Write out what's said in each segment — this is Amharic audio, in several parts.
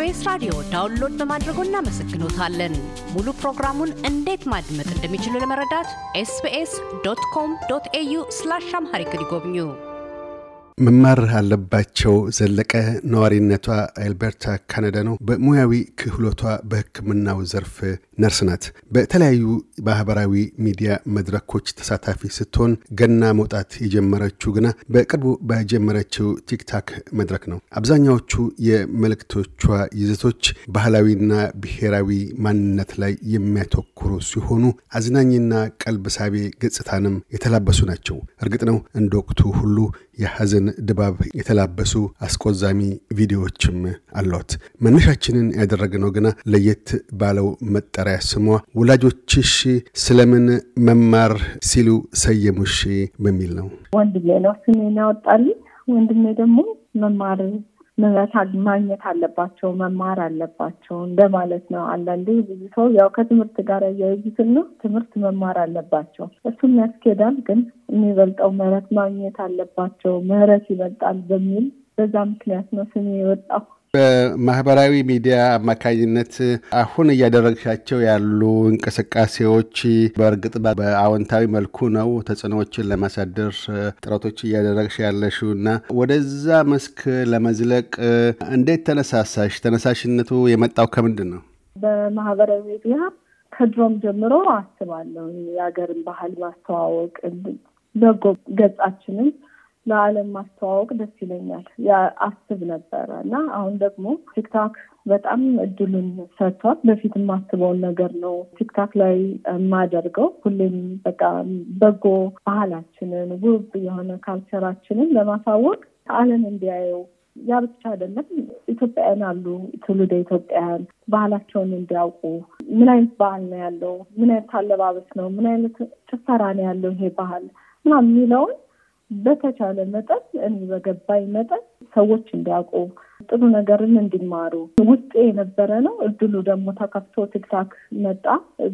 ከ SBS ራዲዮ download በማድረጎ እናመሰግኖታለን። ሙሉ ፕሮግራሙን እንዴት ማድመጥ እንደሚችሉ ለመረዳት SBS dot com dot au slash Amharic ይጎብኙ። መማር አለባቸው ዘለቀ ነዋሪነቷ አልበርታ ካናዳ ነው። በሙያዊ ክህሎቷ በሕክምናው ዘርፍ ነርስ ናት። በተለያዩ ማህበራዊ ሚዲያ መድረኮች ተሳታፊ ስትሆን ገና መውጣት የጀመረችው ግና በቅርቡ በጀመረችው TikTok መድረክ ነው። አብዛኛዎቹ የመልእክቶቿ ይዘቶች ባህላዊና ብሔራዊ ማንነት ላይ የሚያተኩሩ ሲሆኑ አዝናኝና ቀልብ ሳቢ ገጽታንም የተላበሱ ናቸው። እርግጥ ነው እንደ ወቅቱ ሁሉ የሐዘን ድባብ የተላበሱ አስቆዛሚ ቪዲዮዎችም አሏት። መነሻችንን ያደረግነው ግና ለየት ባለው መጠሪያ ስሟ ወላጆችሽ ስለምን መማር ሲሉ ሰየሙሽ በሚል ነው። ወንድሜ ነው ስሜን ያወጣልኝ። ወንድሜ ደግሞ መማር ምህረት ማግኘት አለባቸው መማር አለባቸው እንደማለት ነው። አንዳንዴ ብዙ ሰው ያው ከትምህርት ጋር ያያይዙትን ነው ትምህርት መማር አለባቸው እሱም ያስኬዳል። ግን የሚበልጠው ምህረት ማግኘት አለባቸው ምህረት ይበልጣል በሚል በዛ ምክንያት ነው ስሜ የወጣው። በማህበራዊ ሚዲያ አማካኝነት አሁን እያደረግሻቸው ያሉ እንቅስቃሴዎች በእርግጥ በአዎንታዊ መልኩ ነው ተጽዕኖዎችን ለማሳደር ጥረቶች እያደረግሽ ያለሽው እና ወደዛ መስክ ለመዝለቅ እንዴት ተነሳሳሽ? ተነሳሽነቱ የመጣው ከምንድን ነው? በማህበራዊ ሚዲያ ከድሮም ጀምሮ አስባለሁ የሀገርን ባህል ማስተዋወቅ በጎ ገጻችንን ለዓለም ማስተዋወቅ ደስ ይለኛል አስብ ነበረ እና አሁን ደግሞ TikTok በጣም እድሉን ሰጥቷል። በፊት የማስበውን ነገር ነው TikTok ላይ የማደርገው። ሁሌም በቃ በጎ ባህላችንን ውብ የሆነ culture ኣችንን ለማሳወቅ ዓለም እንዲያየው ያ ብቻ አይደለም። ኢትዮጵያውያን አሉ ትውልደ ኢትዮጵያውያን ባህላቸውን እንዲያውቁ ምን አይነት ባህል ነው ያለው፣ ምን አይነት አለባበስ ነው፣ ምን አይነት ጭፈራ ነው ያለው ይሄ ባህል ምናምን የሚለውን በተቻለ መጠን እኔ በገባኝ መጠን ሰዎች እንዲያውቁ ጥሩ ነገርን እንዲማሩ ውስጤ የነበረ ነው። እድሉ ደግሞ ተከፍቶ TikTok መጣ።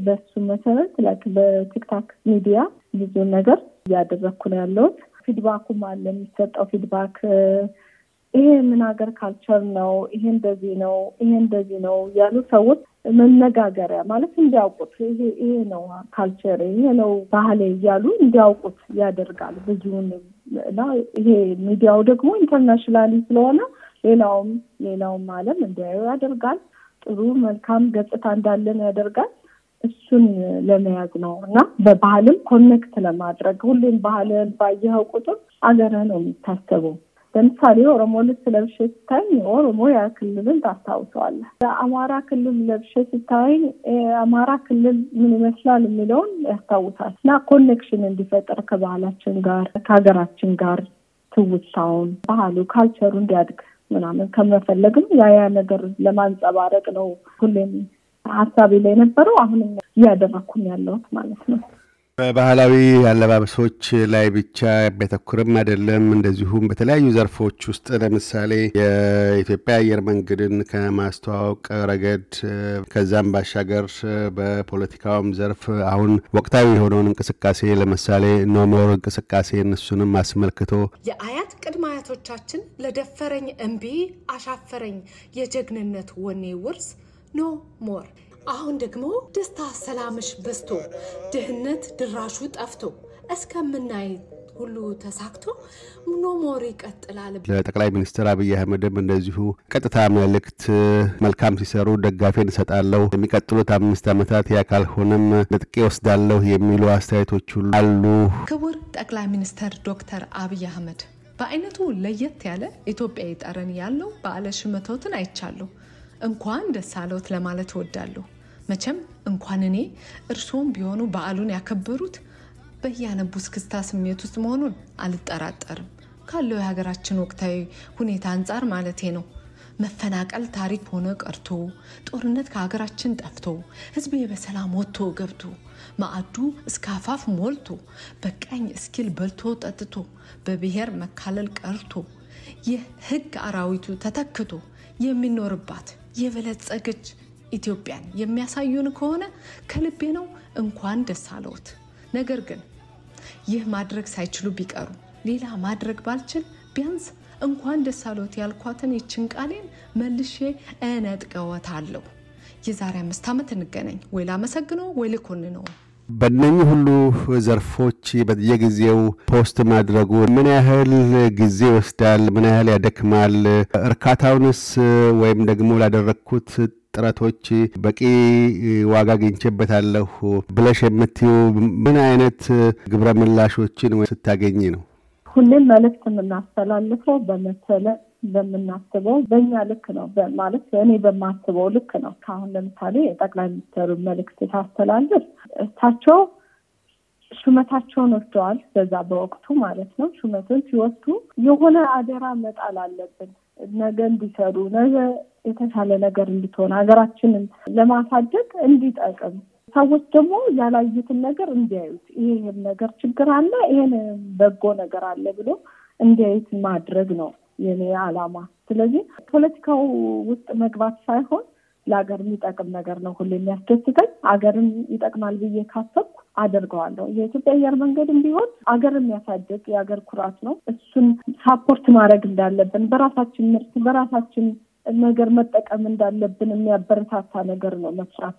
በሱ መሰረት like በ TikTok ሚዲያ ብዙ ነገር እያደረግኩ ነው ያለሁት። feedback ኡም አለ የሚሰጠው feedback ይሄ ምን ሀገር culture ነው፣ ይሄ እንደዚህ ነው፣ ይሄ እንደዚህ ነው ያሉ ሰዎች መነጋገሪያ ማለት እንዲያውቁት ይሄ ነው culture፣ ይሄ ነው ባህሌ እያሉ እንዲያውቁት ያደርጋል ብዙውን እና ይሄ ሚዲያው ደግሞ internationally ስለሆነ ሌላውም ሌላውም ዓለም እንዲያዩ ያደርጋል። ጥሩ መልካም ገጽታ እንዳለን ያደርጋል። እሱን ለመያዝ ነው እና በባህልም connect ለማድረግ ሁሌም ባህልን ባየኸው ቁጥር አገርህ ነው የሚታሰበው። ለምሳሌ ኦሮሞ ልብስ ለብሼ ስታይ ኦሮሞ ክልልን ታስታውሰዋለህ። የአማራ ክልል ለብሼ ስታይ አማራ ክልል ምን ይመስላል የሚለውን ያስታውሳል እና connection እንዲፈጠር ከባህላችን ጋር ከሀገራችን ጋር ትውስታውን፣ ባህሉ፣ ካልቸሩ እንዲያድግ ምናምን ከመፈለግም ያ ያ ነገር ለማንጸባረቅ ነው ሁሌም ሀሳቤ ላይ የነበረው አሁንም እያደረኩም ያለሁት ማለት ነው። በባህላዊ አለባበሶች ላይ ብቻ ቢያተኩርም አይደለም። እንደዚሁም በተለያዩ ዘርፎች ውስጥ ለምሳሌ የኢትዮጵያ አየር መንገድን ከማስተዋወቅ ረገድ ከዛም ባሻገር በፖለቲካውም ዘርፍ አሁን ወቅታዊ የሆነውን እንቅስቃሴ ለምሳሌ No More እንቅስቃሴ እሱንም አስመልክቶ የአያት ቅድመ አያቶቻችን ለደፈረኝ እምቢ አሻፈረኝ የጀግንነት ወኔ ውርስ No More አሁን ደግሞ ደስታ ሰላምሽ በዝቶ ድህነት ድራሹ ጠፍቶ እስከምናይ ሁሉ ተሳክቶ No More ይቀጥላል። ለጠቅላይ ሚኒስትር አብይ አህመድም እንደዚሁ ቀጥታ መልእክት መልካም ሲሰሩ ደጋፊ እንሰጣለሁ፣ የሚቀጥሉት አምስት ዓመታት ያ ካልሆነም ነጥቄ ወስዳለሁ የሚሉ አስተያየቶች ሁሉ አሉ። ክቡር ጠቅላይ ሚኒስትር ዶክተር አብይ አህመድ በአይነቱ ለየት ያለ ኢትዮጵያዊ ጠረን ያለው በዓለ ሽመቶትን አይቻለሁ። እንኳን ደስ አለዎት ለማለት እወዳለሁ። መቼም እንኳን እኔ እርስዎም ቢሆኑ በዓሉን ያከበሩት በያነቡ እስክስታ ስሜት ውስጥ መሆኑን አልጠራጠርም። ካለው የሀገራችን ወቅታዊ ሁኔታ አንጻር ማለቴ ነው። መፈናቀል ታሪክ ሆነ ቀርቶ ጦርነት ከሀገራችን ጠፍቶ ሕዝቤ በሰላም ወጥቶ ገብቶ ማዕዱ እስከ አፋፍ ሞልቶ በቀኝ እስኪል በልቶ ጠጥቶ በብሔር መካለል ቀርቶ የሕግ አራዊቱ ተተክቶ የሚኖርባት የበለጸገች ኢትዮጵያን የሚያሳዩን ከሆነ ከልቤ ነው እንኳን ደስ አለዎት። ነገር ግን ይህ ማድረግ ሳይችሉ ቢቀሩ ሌላ ማድረግ ባልችል ቢያንስ እንኳን ደስ አሎት ያልኳትን ይችን ቃሌን መልሼ እነጥቅዎታለሁ። የዛሬ አምስት ዓመት እንገናኝ። ወይ ላመሰግነው ወይ ልኮንነው። በእነኚህ ሁሉ ዘርፎች በየጊዜው post ማድረጉ ምን ያህል ጊዜ ይወስዳል? ምን ያህል ያደክማል? እርካታውንስ ወይም ደግሞ ላደረግኩት ጥረቶች በቂ ዋጋ አግኝቼበታለሁ ብለሽ የምትዩ ምን አይነት ግብረ ምላሾችን ስታገኝ ነው? ሁሌም መልዕክት የምናስተላልፈው በመሰለ በምናስበው በእኛ ልክ ነው ማለት እኔ በማስበው ልክ ነው። ከአሁን ለምሳሌ የጠቅላይ ሚኒስትሩ መልዕክት ሳስተላልፍ እሳቸው ሹመታቸውን ወስደዋል። በዛ በወቅቱ ማለት ነው። ሹመትን ሲወስዱ የሆነ አደራ መጣል አለብን ነገ እንዲሰሩ ነገ የተሻለ ነገር እንድትሆን ሀገራችንን ለማሳደግ እንዲጠቅም ሰዎች ደግሞ ያላዩትን ነገር እንዲያዩት ይህን ነገር ችግር አለ፣ ይሄን በጎ ነገር አለ ብሎ እንዲያዩት ማድረግ ነው የኔ ዓላማ። ስለዚህ ፖለቲካው ውስጥ መግባት ሳይሆን ለሀገር የሚጠቅም ነገር ነው ሁሉ የሚያስደስተኝ። ሀገርን ይጠቅማል ብዬ ካሰብኩ አደርገዋለሁ። የኢትዮጵያ አየር መንገድም ቢሆን ሀገር የሚያሳድግ የሀገር ኩራት ነው። እሱን ሳፖርት ማድረግ እንዳለብን በራሳችን ምርት በራሳችን ነገር መጠቀም እንዳለብን የሚያበረታታ ነገር ነው መስራት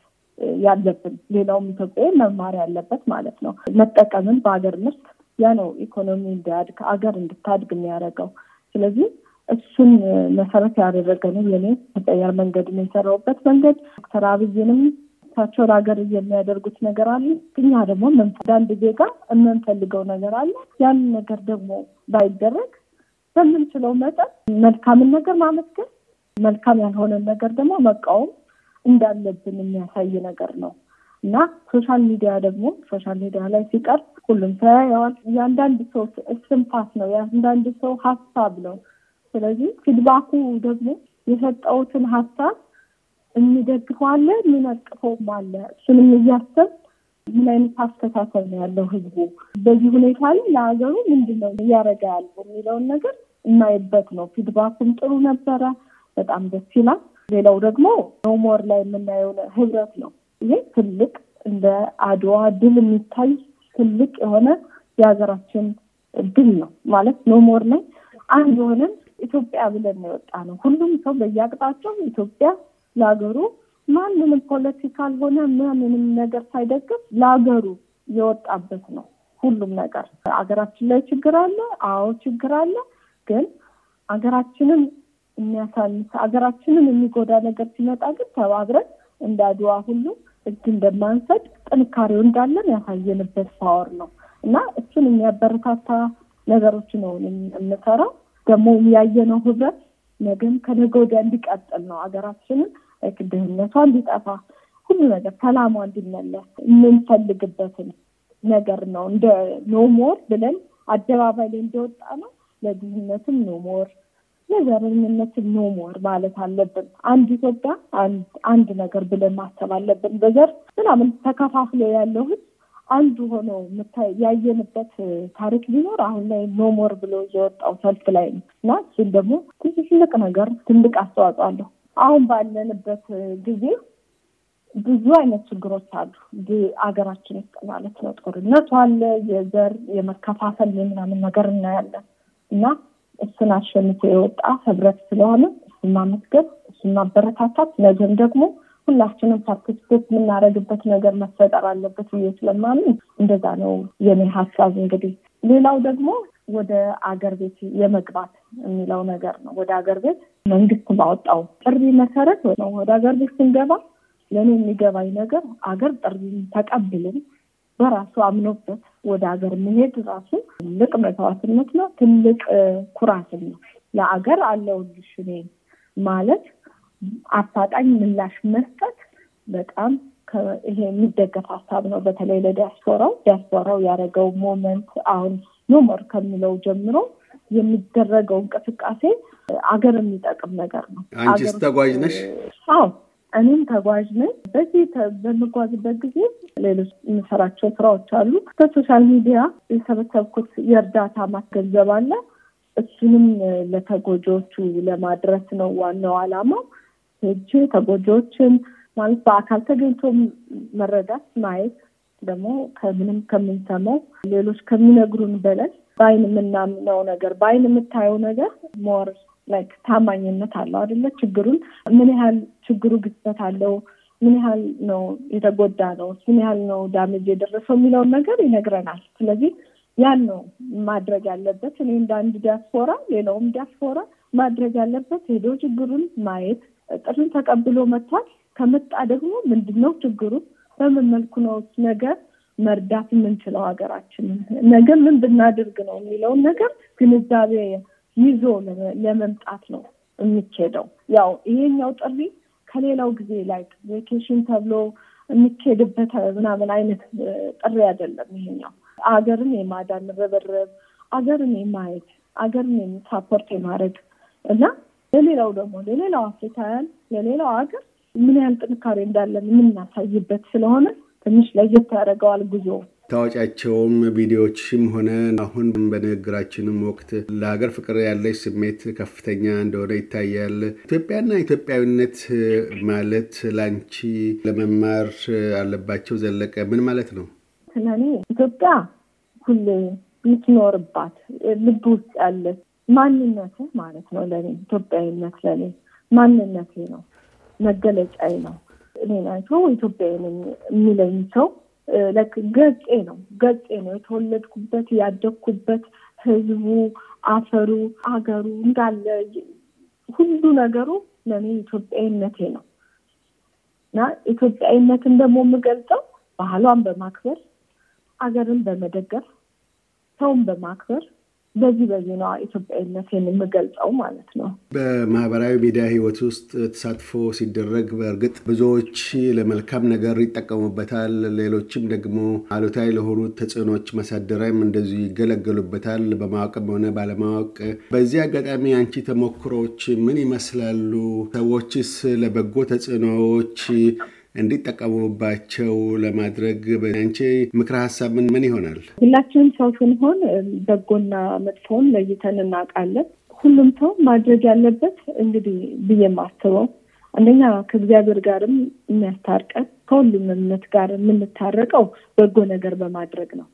ያለብን። ሌላውም ኢትዮጵያ መማር ያለበት ማለት ነው። መጠቀምን በሀገር ምርት ያ ነው ኢኮኖሚ እንዲያድግ ሀገር እንድታድግ የሚያደርገው። ስለዚህ እሱን መሰረት ያደረገ ነው የኔ አየር መንገድን የሰራውበት መንገድ። ዶክተር አብይንም እሳቸው ለሀገር የሚያደርጉት ነገር አለ። እኛ ደግሞ አንድ ዜጋ የምንፈልገው ነገር አለ። ያንን ነገር ደግሞ ባይደረግ በምንችለው መጠን መልካምን ነገር ማመስገን፣ መልካም ያልሆነን ነገር ደግሞ መቃወም እንዳለብን የሚያሳይ ነገር ነው እና social media ደግሞ social media ላይ ሲቀርብ ሁሉም ሰው ያየዋል። የአንዳንድ ሰው እስትንፋስ ነው፣ የአንዳንድ ሰው ሀሳብ ነው። ስለዚህ feedback ኡ ደግሞ የሰጠውትን ሀሳብ የሚደግፈው አለ፣ የሚነቅፈውም አለ። እሱንም እያሰብ ምን አይነት አስተሳሰብ ነው ያለው ህዝቡ በዚህ ሁኔታ ላይ ለሀገሩ ምንድን ነው እያደረገ ያለው የሚለውን ነገር እናይበት ነው። feedback ኡም ጥሩ ነበረ፣ በጣም ደስ ይላል። ሌላው ደግሞ No More ላይ የምናየው ህብረት ነው። ይሄ ትልቅ እንደ አድዋ ድል የሚታይ ትልቅ የሆነ የሀገራችን ድል ነው ማለት No More ላይ አንድ የሆነን ኢትዮጵያ ብለን የወጣ ነው። ሁሉም ሰው በየአቅጣጫው ኢትዮጵያ ለሀገሩ ማንንም political ሆነ ምንም ነገር ሳይደግፍ ለሀገሩ የወጣበት ነው። ሁሉም ነገር ሀገራችን ላይ ችግር አለ። አዎ ችግር አለ። ግን ሀገራችንን የሚያሳንስ ሀገራችንን የሚጎዳ ነገር ሲመጣ ግን ተባብረን እንደ አድዋ ሁሉ እጅ እንደማንሰጥ ጥንካሬው እንዳለን ያሳየንበት power ነው እና እሱን የሚያበረታታ ነገሮች ነው የምሰራው። ደግሞ ያየነው ህብረት ነገም ከነገ ወዲያ እንዲቀጥል ነው። ሀገራችንን ድህነቷ እንዲጠፋ ሁሉ ነገር ሰላሟ እንዲመለስ የምንፈልግበትን ነገር ነው። እንደ No More ብለን አደባባይ ላይ እንደወጣ ነው ለድህነትም No More ለዘረኝነትም No More ማለት አለብን። አንድ ኢትዮጵያ አንድ ነገር ብለን ማሰብ አለብን። በዘር ምናምን ተከፋፍሎ ያለው ህዝብ አንዱ ሆኖ ያየንበት ታሪክ ቢኖር አሁን ላይ No More ብሎ የወጣው ሰልፍ ላይ ነው እና እሱን ደግሞ ትልቅ ነገር ትልቅ አስተዋጽኦ አለሁ። አሁን ባለንበት ጊዜ ብዙ አይነት ችግሮች አሉ አገራችን ውስጥ ማለት ነው። ጦርነቱ አለ፣ የዘር የመከፋፈል የምናምን ነገር እናያለን እና እሱን አሸንፎ የወጣ ህብረት ስለሆነ እሱን ማመስገን፣ እሱን ማበረታታት ነገም ደግሞ ሁላችንም participate የምናደርግበት ነገር መፈጠር አለበት ብዬ ስለማምን እንደዛ ነው የኔ ሀሳብ። እንግዲህ ሌላው ደግሞ ወደ አገር ቤት የመግባት የሚለው ነገር ነው። ወደ አገር ቤት መንግስት ባወጣው ጥሪ መሰረት ነው ወደ አገር ቤት ስንገባ ለእኔ የሚገባኝ ነገር አገር ጥሪ ተቀብልን በራሱ አምኖበት ወደ ሀገር መሄድ ራሱ ትልቅ መስዋዕትነት ነው። ትልቅ ኩራትም ነው። ለአገር አለሁልሽ እኔ ማለት አፋጣኝ ምላሽ መስጠት በጣም ይሄ የሚደገፍ ሀሳብ ነው። በተለይ ለዲያስፖራው ዲያስፖራው ያደረገው movement አሁን No More ከሚለው ጀምሮ የሚደረገው እንቅስቃሴ አገር የሚጠቅም ነገር ነው። አንቺስ ተጓዥ ነሽ? አዎ እኔም ተጓዥ ነኝ። በዚህ በምጓዝበት ጊዜ ሌሎች የምሰራቸው ስራዎች አሉ። በ social media የሰበሰብኩት የእርዳታ ማስገንዘብ አለ። እሱንም ለተጎጂዎቹ ለማድረስ ነው ዋናው ዓላማው። ሄጄ ተጎጂዎችን ማለት በአካል ተገኝቶ መረዳት ማየት ደግሞ ከምንም ከምንሰማው ሌሎች ከሚነግሩን በላይ በአይን የምናምነው ነገር በአይን የምታየው ነገር more like ታማኝነት አለው አይደለ? ችግሩን ምን ያህል ችግሩ ግጭት አለው ምን ያህል ነው የተጎዳ ነው ምን ያህል ነው damage የደረሰው የሚለውን ነገር ይነግረናል። ስለዚህ ያን ነው ማድረግ ያለበት። እኔ እንደ አንድ ዲያስፖራ፣ ሌላውም ዲያስፖራ ማድረግ ያለበት ሄዶ ችግሩን ማየት፣ ጥሪን ተቀብሎ መጥቷል። ከመጣ ደግሞ ምንድን ነው ችግሩ፣ በምን መልኩ ነው ነገር መርዳት የምንችለው ሀገራችንን፣ ነገ ምን ብናደርግ ነው የሚለውን ነገር ግንዛቤ ይዞ ለመምጣት ነው የሚኬደው። ያው ይሄኛው ጥሪ ከሌላው ጊዜ ላይ ቬኬሽን ተብሎ የሚካሄድበት ምናምን አይነት ጥሪ አይደለም። ይሄኛው አገርን የማዳን ርብርብ፣ አገርን የማየት አገርን ሳፖርት የማድረግ እና ለሌላው ደግሞ ለሌላው አፍሪካውያን ለሌላው ሀገር ምን ያህል ጥንካሬ እንዳለን የምናሳይበት ስለሆነ ትንሽ ለየት ያደርገዋል ጉዞ ታዋቂያቸውም ቪዲዮዎችም ሆነ አሁን በንግግራችንም ወቅት ለሀገር ፍቅር ያለች ስሜት ከፍተኛ እንደሆነ ይታያል። ኢትዮጵያና ኢትዮጵያዊነት ማለት ላንቺ ለመማር አለባቸው ዘለቀ ምን ማለት ነው? ስለኔ ኢትዮጵያ ሁሌ የምትኖርባት ልብ ውስጥ ያለች ማንነት ማለት ነው። ለኔ ኢትዮጵያዊነት ለኔ ማንነቴ ነው፣ መገለጫዬ ነው። እኔ ናቸው ኢትዮጵያዊ የሚለኝ ሰው ገጼ ነው። ገጼ ነው። የተወለድኩበት ያደግኩበት ህዝቡ፣ አፈሩ፣ አገሩ እንዳለ ሁሉ ነገሩ ለእኔ ኢትዮጵያዊነቴ ነው። እና ኢትዮጵያዊነትን ደግሞ የምገልጸው ባህሏን በማክበር አገርን በመደገፍ ሰውን በማክበር በዚህ በዚህ ነው ኢትዮጵያዊነትን የምገልጸው ማለት ነው። በማህበራዊ ሚዲያ ህይወት ውስጥ ተሳትፎ ሲደረግ በእርግጥ ብዙዎች ለመልካም ነገር ይጠቀሙበታል፣ ሌሎችም ደግሞ አሉታዊ ለሆኑ ተጽዕኖዎች ማሳደሪያም እንደዚሁ ይገለገሉበታል በማወቅም ሆነ ባለማወቅ። በዚህ አጋጣሚ አንቺ ተሞክሮች ምን ይመስላሉ? ሰዎችስ ለበጎ ተጽዕኖዎች እንዲጠቀሙባቸው ለማድረግ አንቺ ምክረ ሀሳብ ምን ምን ይሆናል? ሁላችንም ሰው ስንሆን በጎና መጥፎውን ለይተን እናውቃለን። ሁሉም ሰው ማድረግ ያለበት እንግዲህ ብዬ የማስበው አንደኛ ከእግዚአብሔር ጋርም የሚያስታርቀን ከሁሉም እምነት ጋር የምንታረቀው በጎ ነገር በማድረግ ነው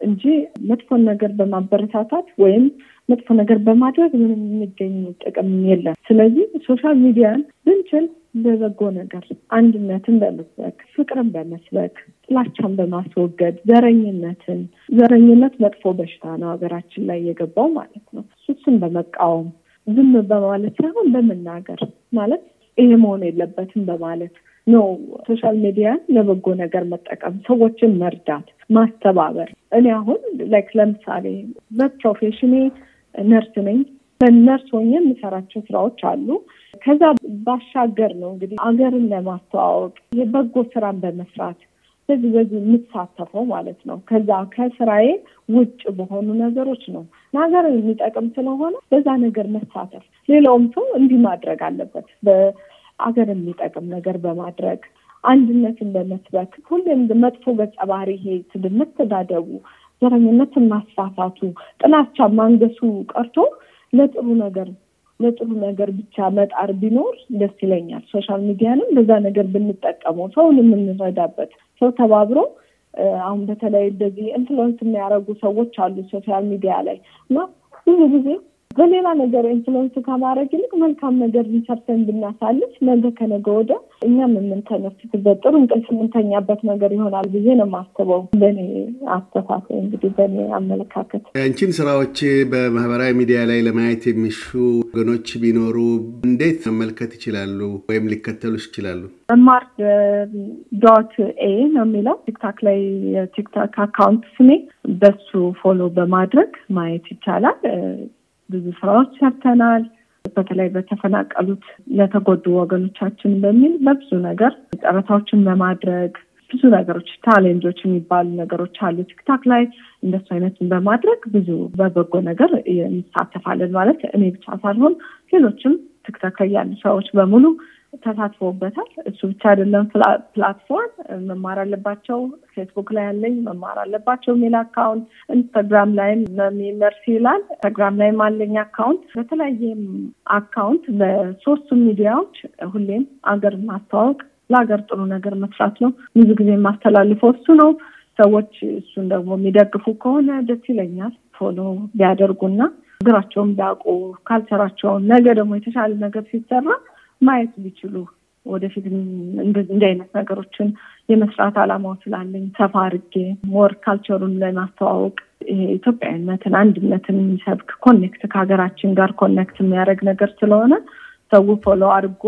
እንጂ መጥፎን ነገር በማበረታታት ወይም መጥፎ ነገር በማድረግ ምንም የሚገኝ ጥቅም የለም። ስለዚህ social media ን ብንችል በበጎ ነገር አንድነትን በመስበክ ፍቅርን በመስበክ ጥላቻን በማስወገድ ዘረኝነትን ዘረኝነት መጥፎ በሽታ ነው ሀገራችን ላይ የገባው ማለት ነው። እሱን በመቃወም ዝም በማለት ሳይሆን በመናገር ማለት ይሄ መሆን የለበትም በማለት ነው social media ን ለበጎ ነገር መጠቀም፣ ሰዎችን መርዳት፣ ማስተባበር። እኔ አሁን like ለምሳሌ በ profession ኤ ነርስ ነኝ። ነርስ ሆኜ የምሰራቸው ስራዎች አሉ። ከዛ ባሻገር ነው እንግዲህ አገርን ለማስተዋወቅ የበጎ ስራን በመስራት በዚህ በዚህ የምትሳተፈው ማለት ነው። ከዛ ከስራዬ ውጭ በሆኑ ነገሮች ነው ለሀገር የሚጠቅም ስለሆነ በዛ ነገር መሳተፍ፣ ሌላውም ሰው እንዲህ ማድረግ አለበት። በአገር የሚጠቅም ነገር በማድረግ አንድነትን በመስበክ ሁሌም መጥፎ ገጸ ባህሪ ይሄ ስድብ፣ መተዳደቡ፣ ዘረኝነትን ማስፋፋቱ፣ ጥላቻ ማንገሱ ቀርቶ ለጥሩ ነገር ለጥሩ ነገር ብቻ መጣር ቢኖር ደስ ይለኛል። social media ንም በዛ ነገር ብንጠቀመው ሰውን የምንረዳበት ሰው ተባብሮ አሁን በተለይ እንደዚህ influence የሚያደርጉ ሰዎች አሉ social media ላይ እና ብዙ ጊዜ በሌላ ነገር influence ከማድረግ ይልቅ መልካም ነገር ሰርተን ብናሳልፍ ነገ ከነገ ወደ እኛም የምንተነፍስበት ጥሩ እንቅልፍ የምንተኛበት ነገር ይሆናል ብዬ ነው የማስበው። በእኔ አስተሳሰብ እንግዲህ በእኔ አመለካከት አንቺን ስራዎች በማህበራዊ ሚዲያ ላይ ለማየት የሚሹ ወገኖች ቢኖሩ እንዴት መመልከት ይችላሉ ወይም ሊከተሉ ይችላሉ? መማር dot A ነው የሚለው ቲክታክ ላይ የቲክታክ account ስሜ፣ በሱ follow በማድረግ ማየት ይቻላል። ብዙ ስራዎች ሰርተናል። በተለይ በተፈናቀሉት ለተጎዱ ወገኖቻችን በሚል በብዙ ነገር ጨረታዎችን በማድረግ ብዙ ነገሮች challenge ኦች የሚባሉ ነገሮች አሉ ቲክታክ ላይ እንደሱ አይነትን በማድረግ ብዙ በበጎ ነገር እንሳተፋለን። ማለት እኔ ብቻ ሳልሆን ሌሎችም ቲክታክ ላይ ያሉ ሰዎች በሙሉ ተሳትፎበታል። እሱ ብቻ አይደለም platform መማር አለባቸው። ፌስቡክ ላይ ያለኝ መማር አለባቸው የሚል account፣ ኢንስታግራም ላይም መርሲ ይላል። ኢንስታግራም ላይም አለኝ account። በተለያየም account በሶስቱ ሚዲያዎች ሁሌም አገር ማስተዋወቅ ለሀገር ጥሩ ነገር መስራት ነው። ብዙ ጊዜ የማስተላልፈው እሱ ነው። ሰዎች እሱን ደግሞ የሚደግፉ ከሆነ ደስ ይለኛል። follow ቢያደርጉና ሀገራቸውን ቢያውቁ culture ኣቸውን ነገ ደግሞ የተሻለ ነገር ሲሰራ ማየት ቢችሉ ወደፊት እንዲህ አይነት ነገሮችን የመስራት አላማው ስላለኝ ሰፋ አድርጌ more culture ኡን ለማስተዋወቅ ይሄ ኢትዮጵያዊነትን፣ አንድነትን የሚሰብክ connect ከሀገራችን ጋር connect የሚያደርግ ነገር ስለሆነ ሰው follow አድርጎ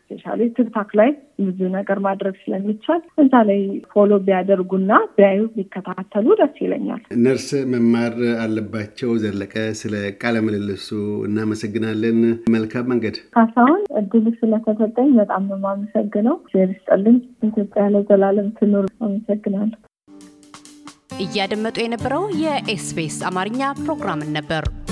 specially ቲክታክ ላይ ብዙ ነገር ማድረግ ስለሚቻል እዛ ላይ follow ቢያደርጉና ቢያዩ ቢከታተሉ ደስ ይለኛል። ነርስ መማር አለባቸው ዘለቀ፣ ስለ ቃለ ምልልሱ እናመሰግናለን። መልካም መንገድ። ካሳሁን እድል ስለተሰጠኝ በጣም ነው የማመሰግነው። ዜር ኢትዮጵያ ለዘላለም ትኑር። አመሰግናለሁ። እያደመጡ የነበረው የኤስቢኤስ አማርኛ ፕሮግራምን ነበር።